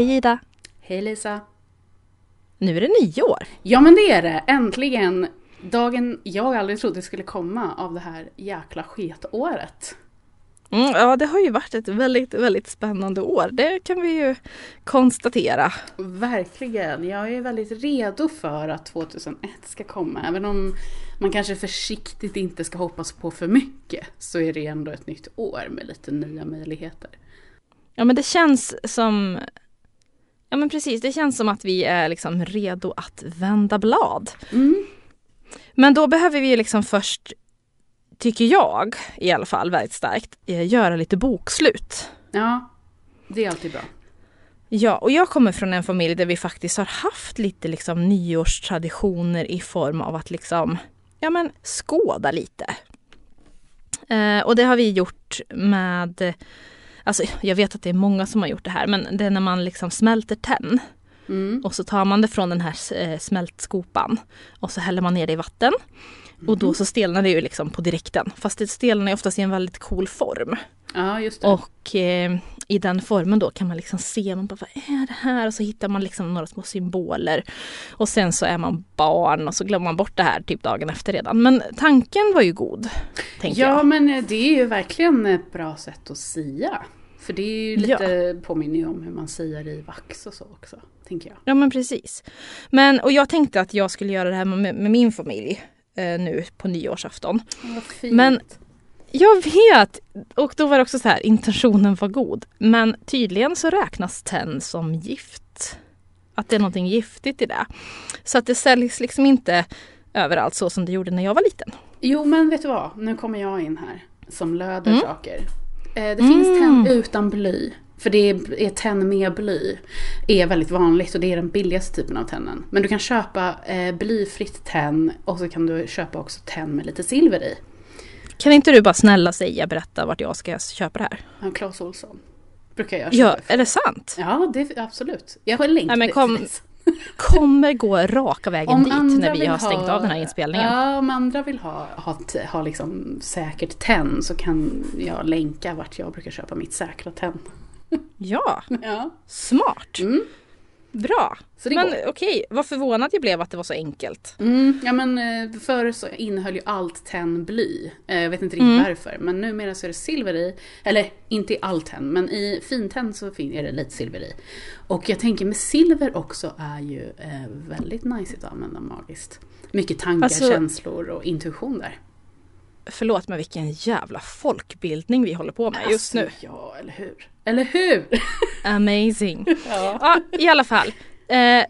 Hej Ida! Hej Lisa! Nu är det nyår! Ja men det är det! Äntligen! Dagen jag aldrig trodde skulle komma av det här jäkla sketåret. Mm, ja, det har ju varit ett väldigt, väldigt spännande år. Det kan vi ju konstatera. Verkligen! Jag är väldigt redo för att 2001 ska komma. Även om man kanske försiktigt inte ska hoppas på för mycket så är det ändå ett nytt år med lite nya möjligheter. Ja, men det känns som Ja men precis, det känns som att vi är liksom redo att vända blad. Mm. Men då behöver vi liksom först, tycker jag i alla fall väldigt starkt, eh, göra lite bokslut. Ja, det är alltid bra. Ja, och jag kommer från en familj där vi faktiskt har haft lite liksom nyårstraditioner i form av att liksom, ja men skåda lite. Eh, och det har vi gjort med Alltså jag vet att det är många som har gjort det här men det är när man liksom smälter tenn. Mm. Och så tar man det från den här eh, smältskopan och så häller man ner det i vatten. Och då så stelnar det ju liksom på direkten. Fast det stelnar ju oftast i en väldigt cool form. Ja, just det. Och eh, i den formen då kan man liksom se, man bara, vad är det här? Och så hittar man liksom några små symboler. Och sen så är man barn och så glömmer man bort det här typ dagen efter redan. Men tanken var ju god. Ja, jag. men eh, det är ju verkligen ett bra sätt att sia. För det är ju lite påminner ju om hur man siar i vax och så också, tänker jag. Ja men precis. Men, och jag tänkte att jag skulle göra det här med, med min familj eh, nu på nyårsafton. Vad fint. Men jag vet! Och då var det också så här, intentionen var god. Men tydligen så räknas tenn som gift. Att det är någonting giftigt i det. Så att det säljs liksom inte överallt så som det gjorde när jag var liten. Jo, men vet du vad? Nu kommer jag in här som löder Mm. saker. Eh, det finns tenn utan bly. För det är, tenn med bly. är väldigt vanligt och det är den billigaste typen av tennen. Men du kan köpa eh, blyfritt tenn och så kan du köpa också tenn med lite silver i. Kan inte du bara snälla säga, berätta vart jag ska köpa det här? Ja, Clas Ohlson. Brukar jag Ja, köpa. är det sant? Ja, det, absolut. Jag har en länk Nej, men kom- Kommer gå raka vägen dit när vi har stängt ha- av den här inspelningen. Ja, om andra vill ha, ha, ha liksom säkert tenn så kan jag länka vart jag brukar köpa mitt säkra tenn. Ja, Ja. smart. Mm. Bra. Så det Men går. okej, vad förvånad jag blev att det var så enkelt. Mm, ja men eh, förr så innehöll ju allt tenn bly. Eh, Jag vet inte riktigt Mm. varför. Men numera så är det silver i. Eller inte i allt tenn, men i fintenn så är det lite silver i. Och jag tänker med silver också är ju eh, väldigt nice att använda magiskt. Mycket tankar, Alltså- känslor och intuition där. Förlåt men vilken jävla folkbildning vi håller på med just nu. Alltså, Ja, eller hur? Eller hur? Amazing. Ja. Ja, i alla fall. Eh,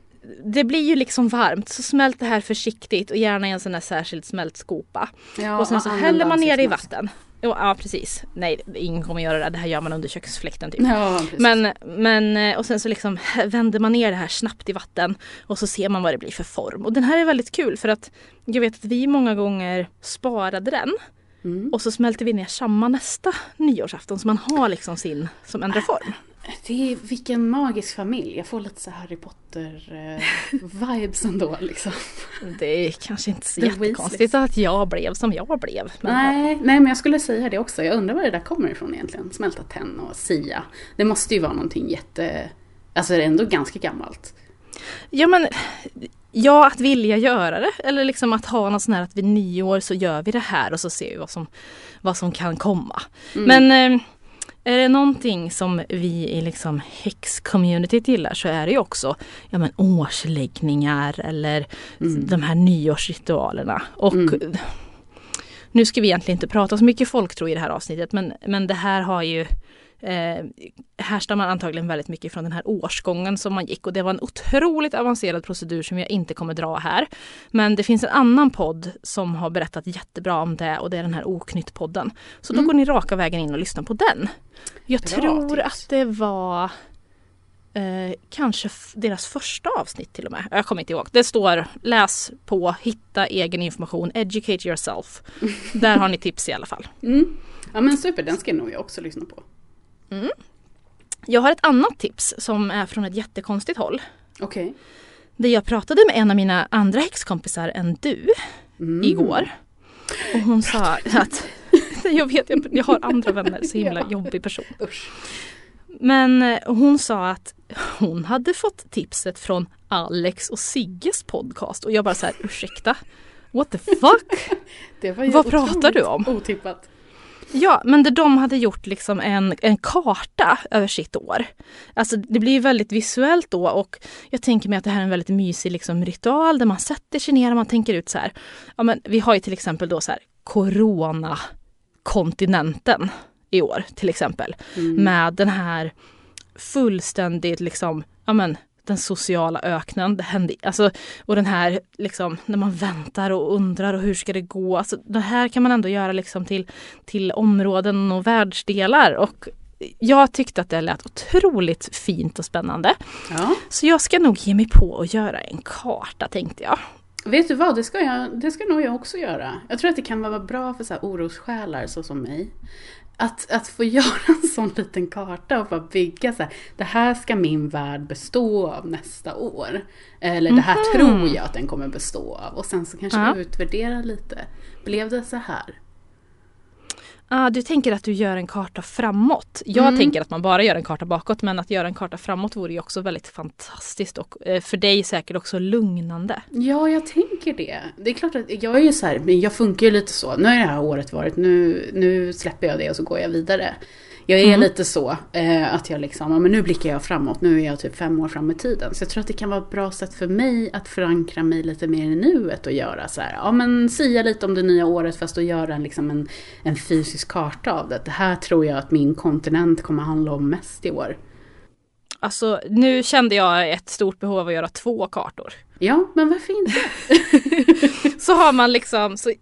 det blir ju liksom varmt så smält det här försiktigt och gärna i en sån här särskild smältskopa. Ja, och sen så häller man ner det i vatten. Jo, ja precis. Nej, ingen kommer göra det. Det här gör man under köksfläkten typ. Ja. Men, men eh, och sen så liksom vänder man ner det här snabbt i vatten och så ser man vad det blir för form. Och den här är väldigt kul för att jag vet att vi många gånger sparade den Mm. och så smälter vi ner samma nästa nyårsafton så man har liksom sin som ändrar form. Det är, vilken magisk familj. Jag får lite så Harry Potter-vibes ändå liksom. Det är kanske inte så The jättekonstigt att jag blev som jag blev. Men Nej, nej, men jag skulle säga det också. Jag undrar var det där kommer ifrån egentligen. Smälta tenn och sia. Det måste ju vara någonting jätte... Alltså det är ändå ganska gammalt. Ja men Ja, att vilja göra det. Eller liksom att ha något sånt här att vid nyår så gör vi det här och så ser vi vad som, vad som kan komma. Mm. Men eh, är det någonting som vi i liksom häx-communityt gillar så är det ju också ja, men årsläggningar eller Mm. de här nyårsritualerna. Och Mm. nu ska vi egentligen inte prata så mycket folktro i det här avsnittet men, men det här har ju eh, härstammar antagligen väldigt mycket från den här årsgången som man gick och det var en otroligt avancerad procedur som jag inte kommer dra här. Men det finns en annan podd som har berättat jättebra om det och det är den här Oknytt-podden. Så då Mm. går ni raka vägen in och lyssnar på den. Jag Bra tror tips. att det var eh, kanske deras första avsnitt till och med. Jag kommer inte ihåg. Det står läs på, hitta egen information, educate yourself. Där har ni tips i alla fall. Mm. Ja men super, den ska nog jag också lyssna på. Jag har ett annat tips som är från ett jättekonstigt håll. Okej. Där jag pratade med en av mina andra häxkompisar än du Mm. igår. Och hon sa att jag vet, jag, jag har andra vänner, så himla Ja. jobbig person. Usch. Men eh, hon sa att hon hade fått tipset från Alex och Sigges podcast och jag bara så här, ursäkta? What the fuck? Vad pratar du om? Otippat. Ja, men där de hade gjort liksom en, en karta över sitt år. Alltså det blir väldigt visuellt då och jag tänker mig att det här är en väldigt mysig liksom, ritual där man sätter sig ner och man tänker ut så här. Ja, men vi har ju till exempel då så här Corona-kontinenten i år till exempel. Mm. Med den här fullständigt liksom, ja men den sociala öknen. Det hände, alltså, och den här liksom, när man väntar och undrar och hur ska det gå. Alltså, det här kan man ändå göra liksom till, till områden och världsdelar. Och jag tyckte att det lät otroligt fint och spännande. Ja. Så jag ska nog ge mig på att göra en karta tänkte jag. Vet du vad, det ska, jag, det ska nog jag också göra. Jag tror att det kan vara bra för så här orossjälar så som mig att, att få göra en sån liten karta och bara bygga så här, det här ska min värld bestå av nästa år. Eller det här mm -hmm. tror jag att den kommer bestå av. Och sen så kanske ja. utvärdera lite. Blev det så här? Ah, du tänker att du gör en karta framåt. Jag mm. tänker att man bara gör en karta bakåt men att göra en karta framåt vore ju också väldigt fantastiskt och eh, för dig säkert också lugnande. Ja, jag tänker det. Det är klart att jag är ju så här, jag funkar ju lite så. Nu har det här året varit, nu, nu släpper jag det och så går jag vidare. Jag är mm. lite så eh, att jag liksom, men nu blickar jag framåt, nu är jag typ fem år fram i tiden. Så jag tror att det kan vara ett bra sätt för mig att förankra mig lite mer i nuet och göra så här, ja men sia lite om det nya året fast att göra en, liksom en, en fysisk karta av det. Det här tror jag att min kontinent kommer handla om mest i år. Alltså nu kände jag ett stort behov av att göra två kartor. Ja, men varför inte? så har man liksom, så,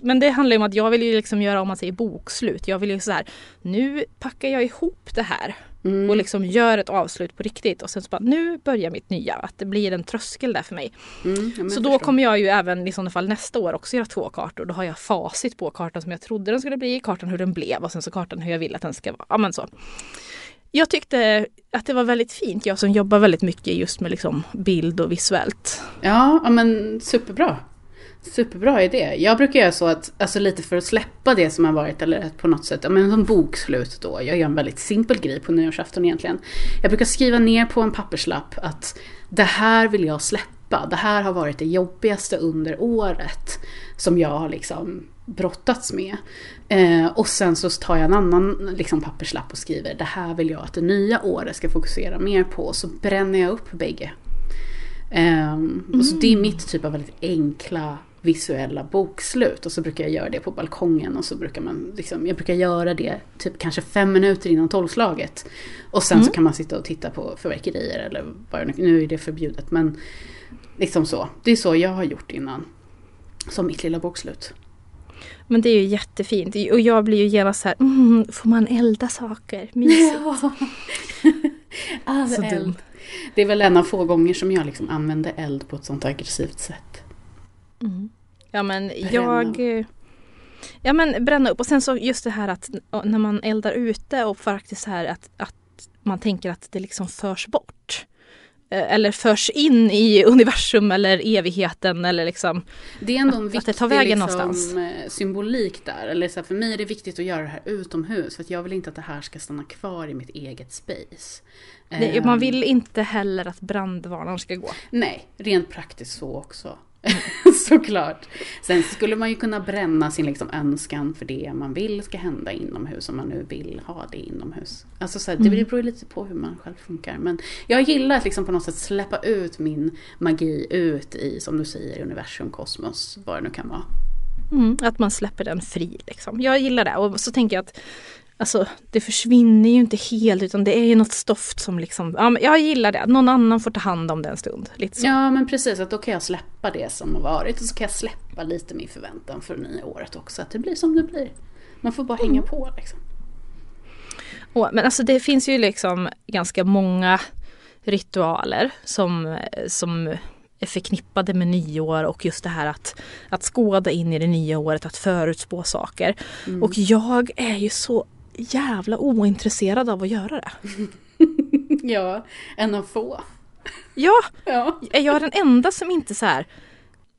men det handlar ju om att jag vill ju liksom göra om man säger bokslut. Jag vill ju så här, nu packar jag ihop det här mm. och liksom gör ett avslut på riktigt och sen så bara nu börjar mitt nya. Att det blir en tröskel där för mig. Mm, så då kommer jag ju även i sådana fall nästa år också göra två kartor. Då har jag facit på kartan som jag trodde den skulle bli, kartan hur den blev och sen så kartan hur jag vill att den ska vara. Ja men så. Jag tyckte att det var väldigt fint, jag som jobbar väldigt mycket just med liksom bild och visuellt. Ja, men superbra. Superbra idé. Jag brukar göra så att, alltså lite för att släppa det som har varit, eller på något sätt, men som bokslut då. Jag gör en väldigt simpel grej på nyårsafton egentligen. Jag brukar skriva ner på en papperslapp att det här vill jag släppa. Det här har varit det jobbigaste under året som jag har liksom brottats med. Eh, och sen så tar jag en annan liksom, papperslapp och skriver det här vill jag att det nya året ska fokusera mer på. Så bränner jag upp bägge. Eh, mm. och så det är mm. mitt typ av väldigt enkla visuella bokslut och så brukar jag göra det på balkongen och så brukar man liksom, jag brukar göra det typ kanske fem minuter innan tolvslaget. Och sen mm. så kan man sitta och titta på förverkerier eller vad det nu är det förbjudet men liksom så. Det är så jag har gjort innan. Som mitt lilla bokslut. Men det är ju jättefint och jag blir ju genast så här, mm, får man elda saker? Mysigt. Ja. All så eld. Det är väl en av få gånger som jag liksom använder eld på ett sånt aggressivt sätt. Mm. Ja men bränna. jag... Ja men bränna upp och sen så just det här att när man eldar ute och faktiskt så här att, att man tänker att det liksom förs bort. Eh, eller förs in i universum eller evigheten eller liksom Det är ändå en viktig liksom, eh, symbolik där. Eller så här, för mig är det viktigt att göra det här utomhus för att jag vill inte att det här ska stanna kvar i mitt eget space. Nej, man vill inte heller att brandvarnaren ska gå. Nej, rent praktiskt så också. Såklart. Sen skulle man ju kunna bränna sin liksom önskan för det man vill ska hända inomhus om man nu vill ha det inomhus. Alltså så här, det mm. beror ju lite på hur man själv funkar. Men jag gillar att liksom på något sätt släppa ut min magi ut i, som du säger, universum, kosmos, vad det nu kan vara. Mm, att man släpper den fri liksom. Jag gillar det och så tänker jag att Alltså det försvinner ju inte helt utan det är ju något stoft som liksom, ja men jag gillar det, någon annan får ta hand om det en stund. Lite så. Ja men precis, att då kan jag släppa det som har varit och så kan jag släppa lite min förväntan för det nya året också. Att det blir som det blir. Man får bara mm. hänga på liksom. Och, men alltså det finns ju liksom ganska många ritualer som, som är förknippade med nyår och just det här att, att skåda in i det nya året, att förutspå saker. Mm. Och jag är ju så jävla ointresserad av att göra det. ja, en av få. Ja, ja, är jag den enda som inte så här,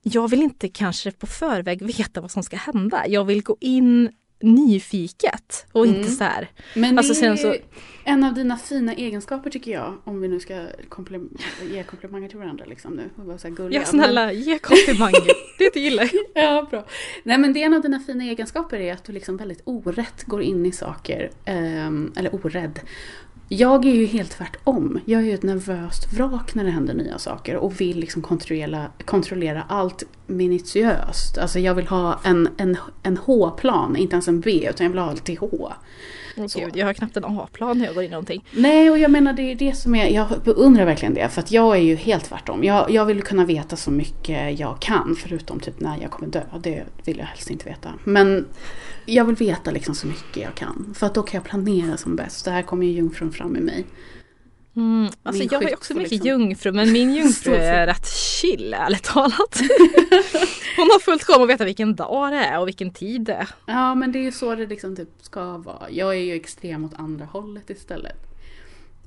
jag vill inte kanske på förväg veta vad som ska hända. Jag vill gå in nyfiket och inte Mm. så här. Men Alltså, det är så- en av dina fina egenskaper tycker jag. Om vi nu ska komplim- ge komplimanger till varandra liksom nu. Och vara så gulliga. Ja snälla, ge komplimanger. Det gillar jag. Men, ja, bra. Nej men det är en av dina fina egenskaper är att du liksom väldigt orätt går in i saker. ehm, eller orädd. Jag är ju helt tvärtom. Jag är ju ett nervöst vrak när det händer nya saker och vill liksom kontrollera, kontrollera allt minutiöst. Alltså jag vill ha en, en, en H-plan, inte ens en B, utan jag vill ha allt till H. Så. Gud, jag har knappt en A-plan när jag går in i någonting. Nej, och jag menar det är det som är, jag beundrar verkligen det. För att jag är ju helt tvärtom. Jag, jag vill kunna veta så mycket jag kan, förutom typ när jag kommer dö. Det vill jag helst inte veta. Men jag vill veta liksom så mycket jag kan. För att då kan jag planera som bäst. Det här kommer ju jungfrun fram i mig. Mm, alltså jag har ju också mycket liksom- jungfru men min jungfru är rätt chill ärligt talat. Hon har fullt sjå med att veta vilken dag det är och vilken tid det är. Ja, men det är ju så det liksom typ ska vara. Jag är ju extrem åt andra hållet istället.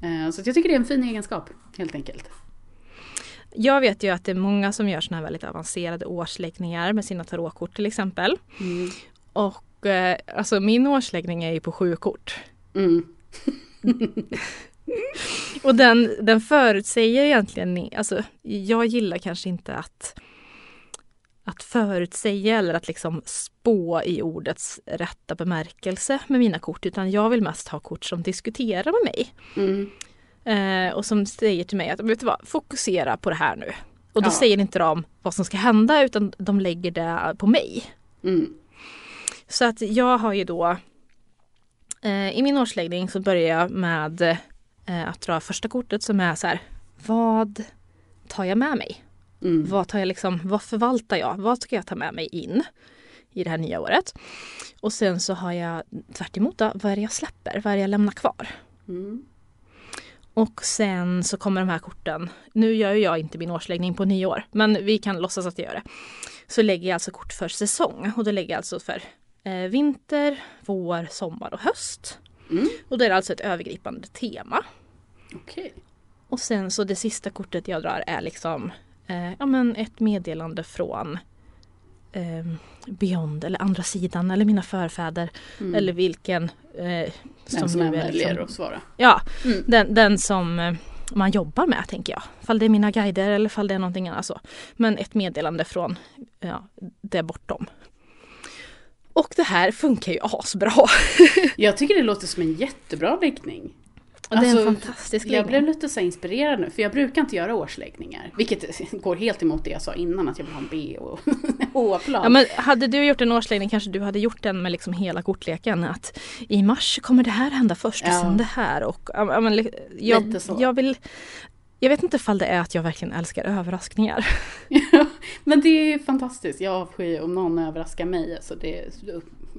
Eh, Så jag tycker det är en fin egenskap, helt enkelt. Jag vet ju att det är många som gör såna här väldigt avancerade årsläggningar med sina tarotkort till exempel. Mm. Och eh, alltså min årsläggning är ju på sju kort. Mm. Och den, den förutsäger egentligen, alltså jag gillar kanske inte att att förutsäga eller att liksom spå i ordets rätta bemärkelse med mina kort utan jag vill mest ha kort som diskuterar med mig. Mm. Eh, och som säger till mig att vet du vad, fokusera på det här nu. Och då Ja. säger inte de vad som ska hända utan de lägger det på mig. Mm. Så att jag har ju då eh, i min årsläggning så börjar jag med att dra första kortet som är så här Vad tar jag med mig? Mm. Vad tar jag liksom, vad förvaltar jag? Vad ska jag ta med mig in i det här nya året? Och sen så har jag tvärt emot då, vad är det jag släpper? Vad är det jag lämnar kvar? Mm. Och sen så kommer de här korten, nu gör ju jag inte min årsläggning på nyår, men vi kan låtsas att jag gör det. Så lägger jag alltså kort för säsong och då lägger jag alltså för eh, vinter, vår, sommar och höst. Mm. Och då är det alltså ett övergripande tema. Okej. Och sen så det sista kortet jag drar är liksom eh, ja, men ett meddelande från eh, Beyond eller andra sidan eller mina förfäder Mm. eller vilken eh, Den som nu är väljer liksom, att svara. Ja, Mm. den, den som eh, man jobbar med tänker jag. Fall det är mina guider eller fall det är någonting annat så. Men ett meddelande från ja, det bortom. Och det här funkar ju asbra. Jag tycker det låter som en jättebra läggning. Och det är Alltså, en fantastisk Jag läggning. blev lite så inspirerad nu, för jag brukar inte göra årsläggningar. Vilket går helt emot det jag sa innan, att jag vill ha en B och H-plan. Ja, men hade du gjort en årsläggning kanske du hade gjort den med liksom hela kortleken. Att i mars kommer det här hända först och Ja. sen det här. Och, ja, men, jag, jag vill jag vet inte ifall det är att jag verkligen älskar överraskningar. men det är ju fantastiskt. Jag avskyr om någon överraskar mig. Alltså det är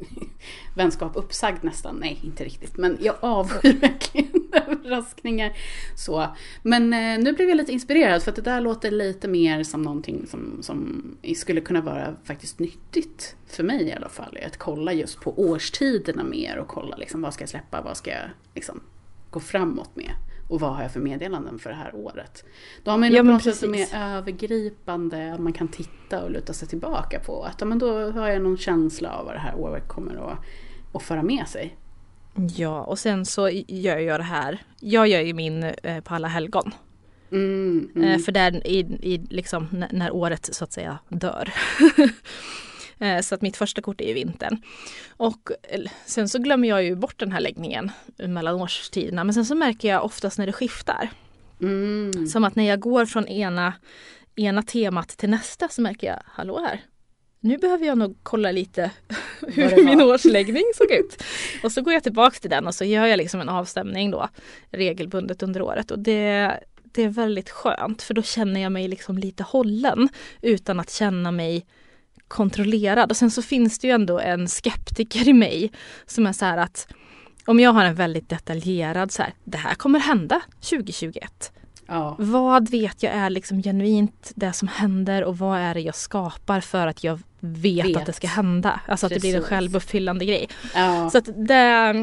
vänskap uppsagd nästan. Nej, inte riktigt. Men jag avskyr verkligen överraskningar. Så. Men eh, nu blev jag lite inspirerad för att det där låter lite mer som någonting som, som skulle kunna vara faktiskt nyttigt. För mig i alla fall. Att kolla just på årstiderna mer och kolla liksom, vad ska jag släppa, vad ska jag liksom, gå framåt med. Och vad har jag för meddelanden för det här året? Då har man ju Ja, något sätt som är övergripande, man kan titta och luta sig tillbaka på. Att ja, men då har jag någon känsla av vad det här året kommer att, att föra med sig. Ja, och sen så gör jag det här. Jag gör ju min eh, på alla helgon. Mm, Eh, mm. för där i, i liksom när året så att säga dör. Eh, så att mitt första kort är ju vintern. Och eh, sen så glömmer jag ju bort den här läggningen mellan årstiderna. Men sen så märker jag oftast när det skiftar. Mm. Som att när jag går från ena, ena temat till nästa så märker jag, hallå här. Nu behöver jag nog kolla lite hur min årsläggning såg ut. Och så går jag tillbaks till den och så gör jag liksom en avstämning då regelbundet under året. Och det, det är väldigt skönt för då känner jag mig liksom lite hållen utan att känna mig kontrollerad. Och sen så finns det ju ändå en skeptiker i mig som är så här att om jag har en väldigt detaljerad så här, det här kommer hända 2021. Ja. Vad vet jag är liksom genuint det som händer och vad är det jag skapar för att jag vet, Vet. att det ska hända. Alltså att det blir en Precis. självuppfyllande grej. Ja. Så att det,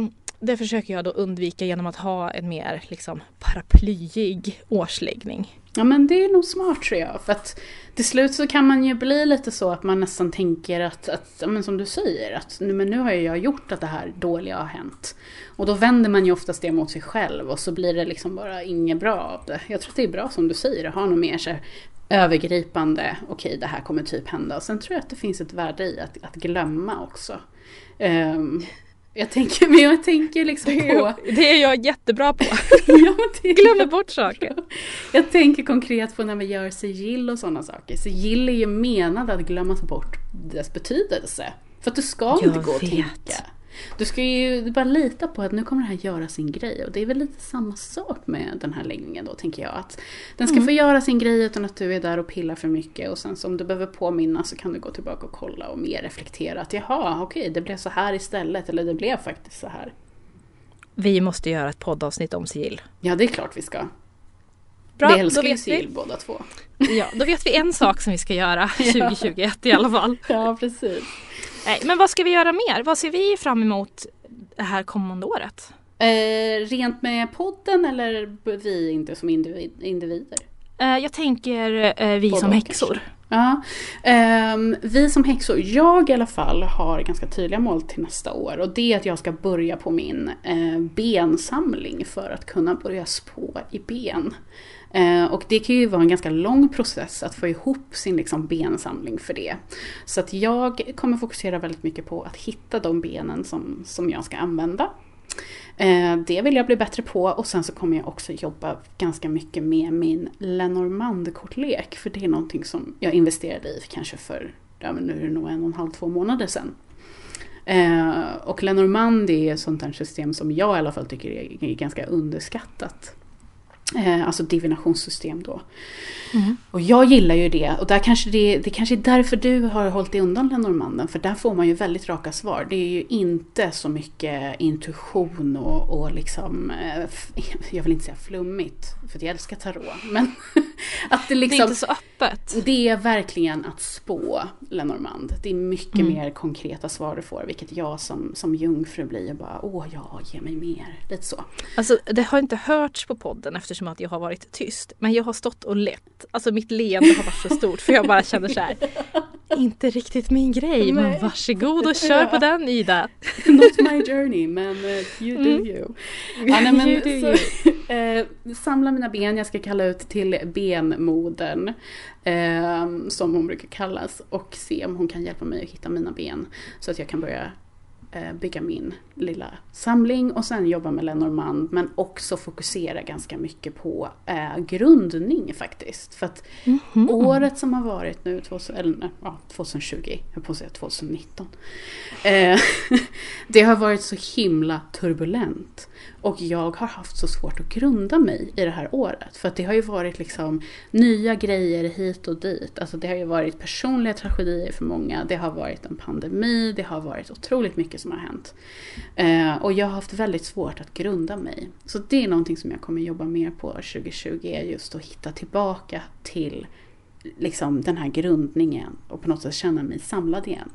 det försöker jag då undvika genom att ha en mer liksom paraplyig årsläggning. Ja men det är nog smart tror jag. För att till slut så kan man ju bli lite så att man nästan tänker att, att men som du säger, att nu, men nu har jag gjort att det här dåliga har hänt. Och då vänder man ju oftast det mot sig själv och så blir det liksom bara inget bra av det. Jag tror att det är bra som du säger, att ha något mer så här, övergripande, okej okay, det här kommer typ hända. Och sen tror jag att det finns ett värde i att, att glömma också. Um, jag tänker, men jag tänker liksom på... Det är jag jättebra på. ja, det Glömmer bort saker. Jag tänker konkret på när vi gör sigill och sådana saker. Sigill är ju menad att glömmas bort dess betydelse. För att du ska jag inte gå och tänka. Du ska ju bara lita på att nu kommer det här göra sin grej. Och det är väl lite samma sak med den här läggningen då, tänker jag. Att den ska mm. få göra sin grej utan att du är där och pillar för mycket. Och sen så om du behöver påminna så kan du gå tillbaka och kolla och mer reflektera. Att jaha, okej, det blev så här istället. Eller det blev faktiskt så här. Vi måste göra ett poddavsnitt om sigill. Ja, det är klart vi ska. Bra, vi älskar ju sigill båda två. Ja, då vet vi en sak som vi ska göra 2021 ja. i alla fall. Ja, precis. Nej, men vad ska vi göra mer? Vad ser vi fram emot det här kommande året? Eh, rent med podden eller vi inte som individer? Eh, jag tänker eh, vi Både som häxor. Ja. Um, vi som häxor, jag i alla fall har ganska tydliga mål till nästa år och det är att jag ska börja på min uh, bensamling för att kunna börja spå i ben. Eh, och det kan ju vara en ganska lång process att få ihop sin liksom, bensamling för det. Så att jag kommer fokusera väldigt mycket på att hitta de benen som, som jag ska använda. Eh, det vill jag bli bättre på och sen så kommer jag också jobba ganska mycket med min Lenormand-kortlek. För det är någonting som jag investerade i kanske för, ja men nu är det nog en och en halv, två månader sedan. Eh, och Lenormand är ett sånt här system som jag i alla fall tycker är ganska underskattat. Eh, alltså divinationssystem då. Mm. Och jag gillar ju det och där kanske det, det kanske är därför du har hållit dig undan Lenormanden för där får man ju väldigt raka svar. Det är ju inte så mycket intuition och, och liksom, eh, jag vill inte säga flummigt för jag älskar tarot. Men att det liksom. Det är inte så öppet. Det är verkligen att spå Lenormand. Det är mycket mm. mer konkreta svar du får vilket jag som, som jungfru blir bara åh ja, ge mig mer. Lite så. Alltså det har inte hörts på podden eftersom att jag har varit tyst. Men jag har stått och lett. Alltså mitt leende har varit så stort för jag bara känner så här. Inte riktigt min grej men varsågod och kör på den Ida. Not my journey men uh, you do mm. you. Ja, nej, men, you do så, you. Eh, samla mina ben, jag ska kalla ut till benmodern. Eh, som hon brukar kallas och se om hon kan hjälpa mig att hitta mina ben. Så att jag kan börja Eh, bygga min lilla samling och sen jobba med Lenormand men också fokusera ganska mycket på eh, grundning faktiskt. För att mm -hmm. året som har varit nu, 2000, eller, ja, 2020, jag på att säga 2019. Eh, det har varit så himla turbulent. Och jag har haft så svårt att grunda mig i det här året. För att det har ju varit liksom nya grejer hit och dit. Alltså det har ju varit personliga tragedier för många. Det har varit en pandemi. Det har varit otroligt mycket som har hänt. Eh, och jag har haft väldigt svårt att grunda mig. Så det är någonting som jag kommer jobba mer på 2020. Är just att hitta tillbaka till liksom den här grundningen. Och på något sätt känna mig samlad igen.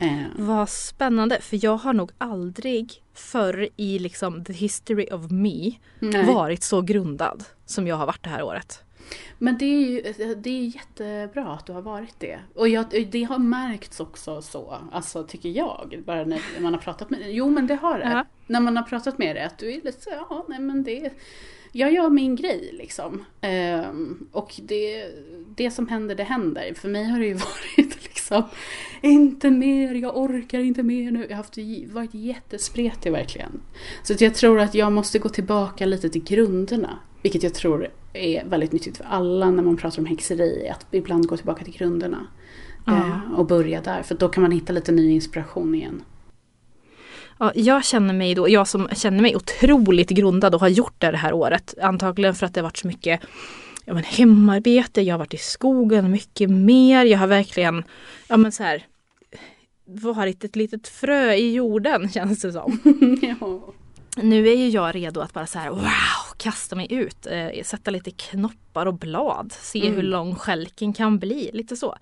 Eh. Vad spännande, för jag har nog aldrig förr i liksom the history of me Nej. varit så grundad som jag har varit det här året. Men det är ju det är jättebra att du har varit det. Och jag, det har märkts också så, alltså tycker jag, bara när man har pratat med Jo men det har det. Uh -huh. När man har pratat med dig, att du är lite så, ja nej men det jag gör min grej liksom. Um, och det, det som händer, det händer. För mig har det ju varit liksom, inte mer, jag orkar inte mer nu. Jag har haft, varit jättespretig verkligen. Så att jag tror att jag måste gå tillbaka lite till grunderna. Vilket jag tror är väldigt nyttigt för alla när man pratar om häxeri. Att ibland gå tillbaka till grunderna. Mm. Uh, och börja där, för då kan man hitta lite ny inspiration igen. Ja, jag känner mig då, jag som känner mig otroligt grundad och har gjort det det här året. Antagligen för att det har varit så mycket ja, men hemarbete, jag har varit i skogen mycket mer. Jag har verkligen, ja men så här, varit ett litet frö i jorden känns det som. ja nu är ju jag redo att bara så här wow, kasta mig ut, eh, sätta lite knoppar och blad, se Mm. hur lång skälken kan bli, lite så.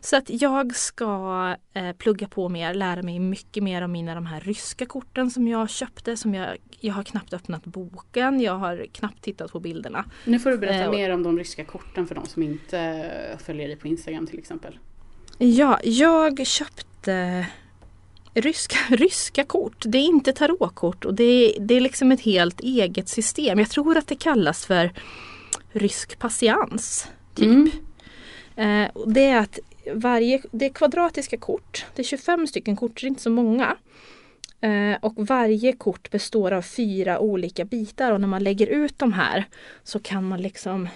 Så att jag ska eh, plugga på mer, lära mig mycket mer om mina de här ryska korten som jag köpte, som jag, jag har knappt öppnat boken, jag har knappt tittat på bilderna. Nu får du berätta Eh, och- mer om de ryska korten för de som inte följer dig på Instagram till exempel. Ja, jag köpte ryska, ryska kort. Det är inte tarotkort och det är, det är liksom ett helt eget system. Jag tror att det kallas för rysk patiens. Typ. Mm. Eh, och det är att varje, det är kvadratiska kort. Det är 25 stycken kort, det är inte så många. Eh, och varje kort består av fyra olika bitar och när man lägger ut de här så kan man liksom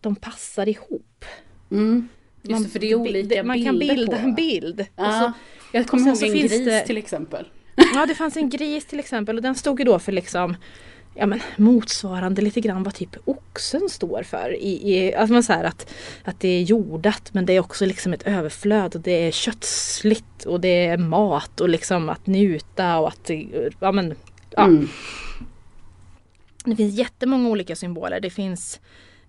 De passar ihop. Mm. Just Man- det, för det är olika Man kan bilder bilda på. en bild. Och Ja. så, Jag kommer ihåg så en gris det- till exempel. Ja, det fanns en gris till exempel och den stod ju då för liksom Ja men motsvarande lite grann vad typ oxen står för. I, i, alltså man säger att, att det är jordat men det är också liksom ett överflöd och det är köttsligt och det är mat och liksom att njuta och att ja men ja. Mm. Det finns jättemånga olika symboler. Det finns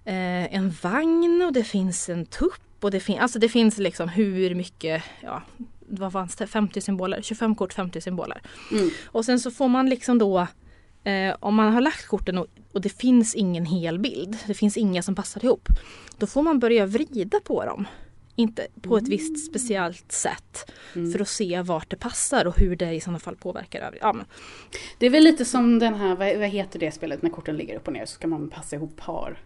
eh, en vagn och det finns en tupp och det, fin- alltså det finns liksom hur mycket, ja vad fanns det, 50 symboler, 25 kort, 50 symboler. Mm. Och sen så får man liksom då eh, om man har lagt korten och, och det finns ingen hel bild, det finns inga som passar ihop. Då får man börja vrida på dem. Inte på ett visst speciellt sätt. Mm. För att se vart det passar och hur det i sådana fall påverkar övrigt. Ja, Det är väl lite som den här, vad, vad heter det spelet när korten ligger upp och ner så ska man passa ihop par.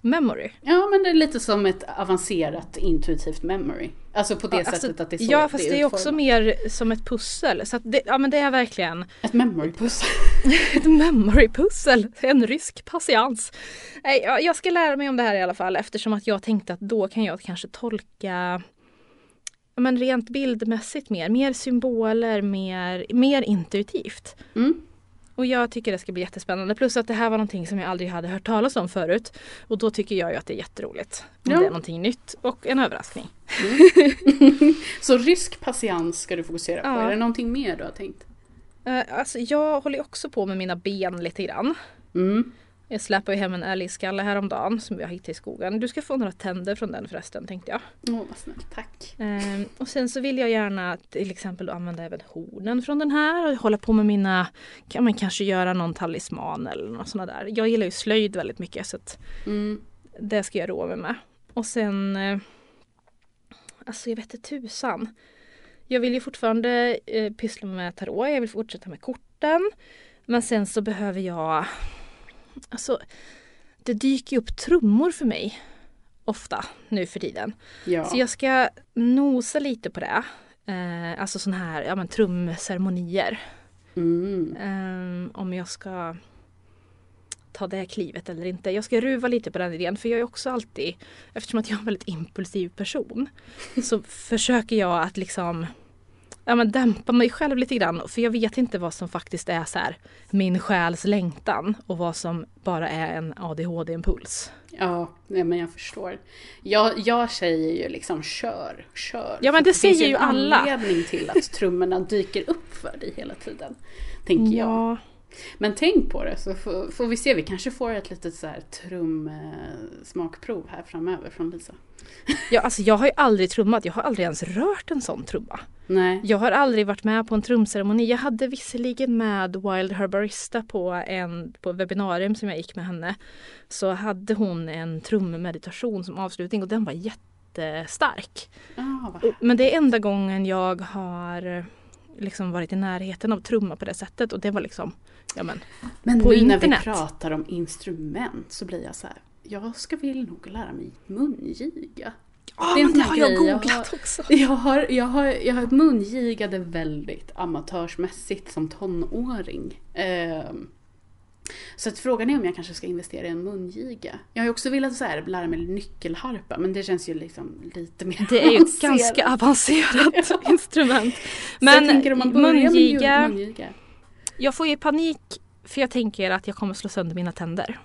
Memory. Ja men det är lite som ett avancerat intuitivt memory. Alltså på det Ja, sättet alltså, att det är så Ja fast det är, också utformat. mer som ett pussel. Så det, ja, men det är verkligen Ett memorypussel. ett memory-pussel. En rysk patiens. Jag, jag ska lära mig om det här i alla fall eftersom att jag tänkte att då kan jag kanske tolka men rent bildmässigt mer. Mer symboler, mer, mer intuitivt. Mm. Och jag tycker det ska bli jättespännande. Plus att det här var någonting som jag aldrig hade hört talas om förut. Och då tycker jag ju att det är jätteroligt. Om Ja. det är någonting nytt och en överraskning. Så rysk patiens ska du fokusera på. Ja. Är det någonting mer du har tänkt? Eh, alltså jag håller också på med mina ben lite grann. Mm. Jag släpade ju hem en älgskalle häromdagen som jag hittade i skogen. Du ska få några tänder från den förresten tänkte jag. Åh vad snällt, tack. Ehm, och sen så vill jag gärna till exempel använda även hornen från den här och hålla på med mina, kan man kanske göra någon talisman eller något sånt där. Jag gillar ju slöjd väldigt mycket så att Mm. det ska jag roa mig med. Och sen, eh, alltså jag vet inte tusan. Jag vill ju fortfarande eh, pyssla med tarot, jag vill fortsätta med korten. Men sen så behöver jag, alltså det dyker ju upp trummor för mig ofta nu för tiden. Ja. Så jag ska nosa lite på det. Eh, alltså sådana här ja, men trumceremonier. Mm. Eh, om jag ska ta det klivet eller inte. Jag ska ruva lite på den idén för jag är också alltid, eftersom att jag är en väldigt impulsiv person, så försöker jag att liksom ja, men dämpa mig själv lite grann. För jag vet inte vad som faktiskt är så här, min själs längtan och vad som bara är en ADHD-impuls. Ja, nej, men jag förstår. Jag, jag säger ju liksom kör, kör. Ja, men För det säger finns ju en alla. anledning till att trummorna dyker upp för dig hela tiden. Tänker jag. Men tänk på det så får, får vi se. Vi kanske får ett litet så här trum eh, här framöver från Lisa. ja, alltså jag har ju aldrig trummat, jag har aldrig ens rört en sån trumma. Nej. Jag har aldrig varit med på en trumceremoni. Jag hade visserligen med Wild Herbarista på en på webbinarium som jag gick med henne. Så hade hon en trummeditation som avslutning och den var jättestark. Och- Men det är enda gången jag har eh, liksom varit i närheten av trumma på det sättet och det var liksom, ja men, Men på nu när internet. vi pratar om instrument så blir jag så här. Jag ska väl nog lära mig mungiga. Ja Det är men det har jag grej jag googlat har- också. Jag har, jag har, jag har mungigade väldigt amatörsmässigt som tonåring. Ehm, så att frågan är om jag kanske ska investera i en mungiga. Jag har ju också velat så här, lära mig nyckelharpa men det känns ju liksom lite mer Det är ju ett ganska avancerat instrument. Men mungiga, mungiga. Jag får ju panik för jag tänker att jag kommer slå sönder mina tänder.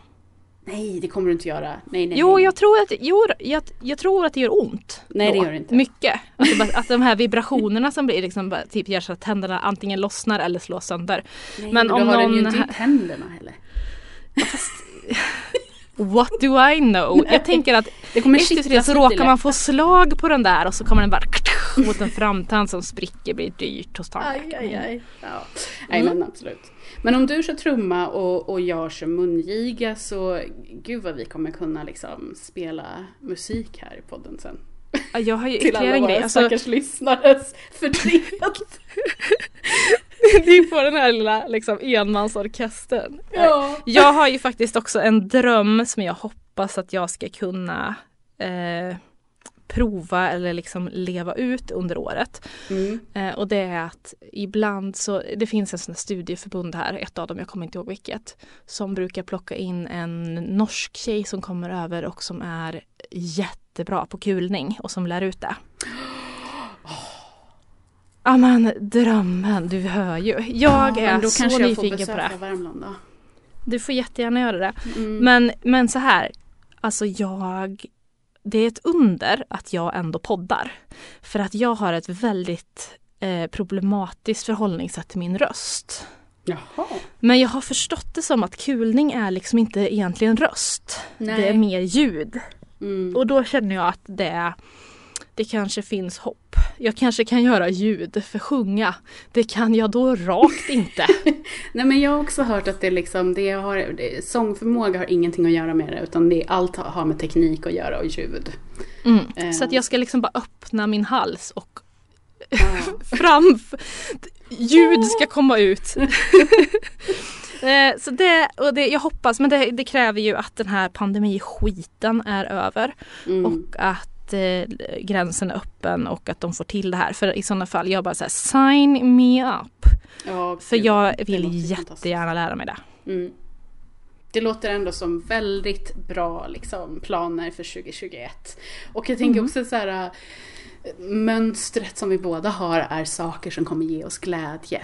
Nej det kommer du inte göra. Nej nej. Jo, nej. jag tror att, jo, jag, jag tror att det gör ont. Nej, det då. gör det inte. Mycket. Att, bara, att de här vibrationerna som blir liksom bara, typ gör så att tänderna antingen lossnar eller slås sönder. Nej, men, men om då har någon... den ju inte i tänderna heller. Fast... What do I know? Jag tänker att det kommer efter tre så råkar man få slag på den där och så kommer den bara mot en framtand som spricker blir dyrt hos tandläkaren. Aj, aj, aj. Ja. Nej men absolut. Men om du kör trumma och, och jag kör mungiga så gud vad vi kommer kunna liksom spela musik här i podden sen. Ja, jag har ju grej. Till alla våra alltså... stackars lyssnares förtret. Ni får den här lilla liksom, enmansorkestern. Ja. Jag har ju faktiskt också en dröm som jag hoppas att jag ska kunna eh, prova eller liksom leva ut under året. Mm. Eh, och det är att ibland så, det finns en sån studieförbund här, ett av dem, jag kommer inte ihåg vilket, som brukar plocka in en norsk tjej som kommer över och som är jättebra på kulning och som lär ut det. Ja men drömmen, du hör ju. Jag är då så kanske nyfiken jag får på det. Värmland då. Du får jättegärna göra det. Mm. Men, men så här, alltså jag det är ett under att jag ändå poddar. För att jag har ett väldigt eh, problematiskt förhållningssätt till min röst. Jaha. Men jag har förstått det som att kulning är liksom inte egentligen röst. Nej. Det är mer ljud. Mm. Och då känner jag att det, det kanske finns hopp jag kanske kan göra ljud för sjunga. Det kan jag då rakt inte. Nej men jag har också hört att det liksom, det har, det, sångförmåga har ingenting att göra med det utan det, allt har med teknik att göra och ljud. Mm. Eh. Så att jag ska liksom bara öppna min hals och ah. fram, ljud ska komma ut. Eh, så det, och det, jag hoppas, men det, det, kräver ju att den här pandemiskiten är över. Mm. Och att eh, gränsen är öppen och att de får till det här. För i sådana fall, jag bara såhär sign me up. Ja, för jag vill jättegärna lära mig det. Mm. Det låter ändå som väldigt bra liksom, planer för 2021. Och jag tänker mm. också så här mönstret som vi båda har är saker som kommer ge oss glädje.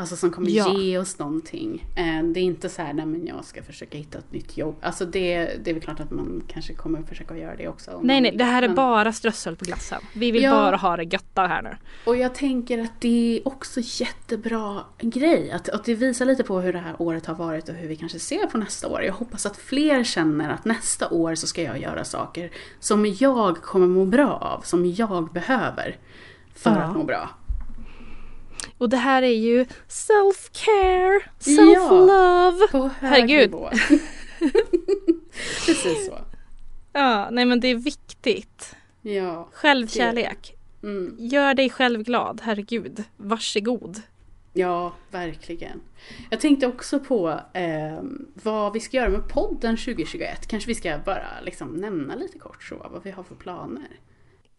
Alltså som kommer ja. ge oss någonting. Eh, det är inte så här, nej men jag ska försöka hitta ett nytt jobb. Alltså det, det är väl klart att man kanske kommer försöka göra det också. Nej nej, det här är men... bara strössel på glassen. Vi vill ja. bara ha det götta här nu. Och jag tänker att det är också jättebra grej. Att, att det visar lite på hur det här året har varit och hur vi kanske ser på nästa år. Jag hoppas att fler känner att nästa år så ska jag göra saker som jag kommer må bra av. Som jag behöver för ja. att må bra. Och det här är ju self-care, self-love. Ja, Herregud. Precis så. Ja, nej men det är viktigt. Ja. Självkärlek. Mm. Gör dig själv glad, herregud. Varsågod. Ja, verkligen. Jag tänkte också på eh, vad vi ska göra med podden 2021. Kanske vi ska bara liksom nämna lite kort så, vad vi har för planer.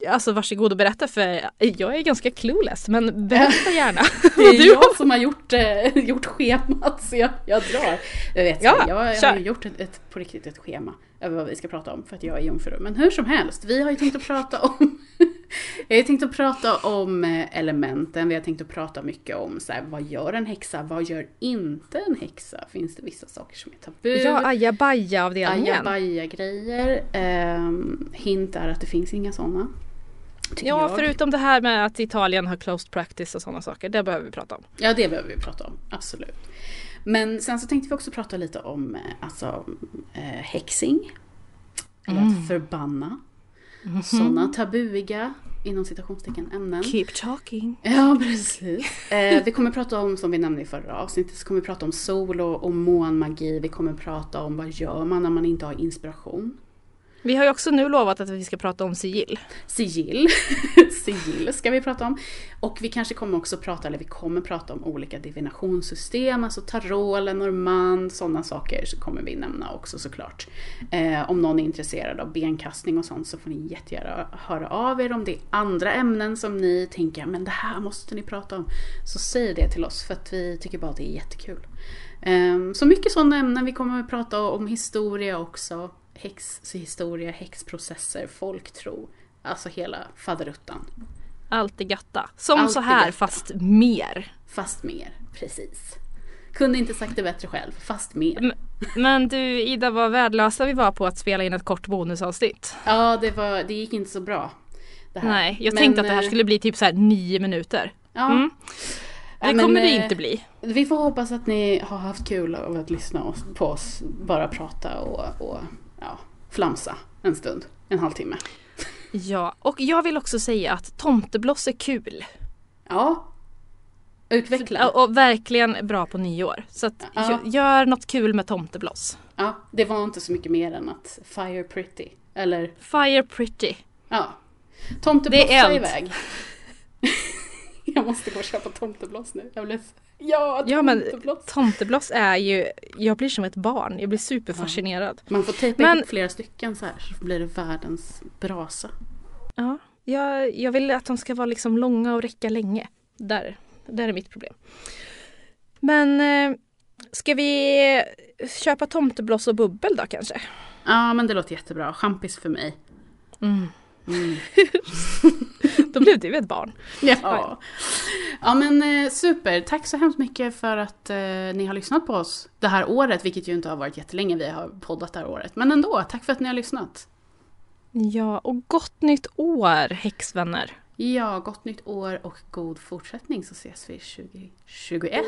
Alltså varsågod och berätta för jag är ganska clueless men berätta gärna. det är jag som har gjort, eh, gjort schemat så jag, jag drar. Jag vet, ja, jag, jag har gjort ett, ett, på riktigt ett schema över vad vi ska prata om för att jag är jungfru. Men hur som helst, vi har ju tänkt att prata om Jag har tänkt att prata om eh, elementen, vi har tänkt att prata mycket om så här, vad gör en häxa, vad gör inte en häxa? Finns det vissa saker som är tabu? Ja, ajabaja avdelningen. Ajabaja grejer. Um, hint är att det finns inga sådana. Ja, jag. förutom det här med att Italien har closed practice och sådana saker. Det behöver vi prata om. Ja, det behöver vi prata om. Absolut. Men sen så tänkte vi också prata lite om eh, alltså, eh, häxing. Eller mm. att förbanna. Mm -hmm. Sådana tabuiga inom citationstecken ämnen. Keep talking. Ja, precis. Eh, vi kommer prata om, som vi nämnde i förra avsnittet, så kommer vi prata om sol och, och månmagi. Vi kommer prata om vad gör man när man inte har inspiration. Vi har ju också nu lovat att vi ska prata om sigill. Sigill, sigill ska vi prata om. Och vi kanske kommer också prata, eller vi kommer prata om olika divinationssystem, alltså tarot, Lenormand, sådana saker så kommer vi nämna också såklart. Eh, om någon är intresserad av benkastning och sånt så får ni jättegärna höra av er om det är andra ämnen som ni tänker, men det här måste ni prata om. Så säg det till oss för att vi tycker bara att det är jättekul. Eh, så mycket sådana ämnen, vi kommer att prata om historia också häxhistoria, häxprocesser, folktro. Alltså hela faderuttan. Allt är gatta. Som Allt så här gatta. fast mer. Fast mer, precis. Kunde inte sagt det bättre själv, fast mer. Men, men du Ida, vad värdelösa vi var på att spela in ett kort bonusavsnitt. Ja, det, var, det gick inte så bra. Nej, jag Men, tänkte att det här skulle bli typ så här nio minuter. Ja, Mm. Ja, Det men, kommer det eh, inte bli. Vi får hoppas att ni har haft kul av att lyssna på oss bara prata och, och ja, flamsa en stund. En halvtimme. Ja, och jag vill också säga att tomtebloss är kul. Ja. Utveckla. Och, och verkligen bra på nyår. Så att Ja. gö- gör något kul med tomtebloss. Ja, det var inte så mycket mer än att fire pretty. Eller Fire pretty. ja. Tomteblossa iväg. jag måste gå och köpa tomtebloss nu. Jag blev... Ja, Ja men tomtebloss. är ju, jag blir som ett barn. Jag blir superfascinerad. Man får tejpa Men- ihop flera stycken så här så blir det världens brasa. Ja, jag, jag vill att de ska vara liksom långa och räcka länge. Där, där är mitt problem. Men eh, ska vi köpa tomtebloss och bubbel då kanske? Ja, men det låter jättebra. Champis för mig. Mm. Mm. Då blev du ett barn. Ja. ja men eh, super, tack så hemskt mycket för att eh, ni har lyssnat på oss det här året, vilket ju inte har varit jättelänge vi har poddat det här året. Men ändå, tack för att ni har lyssnat. Ja, och gott nytt år häxvänner. Ja, gott nytt år och god fortsättning så ses vi 2021.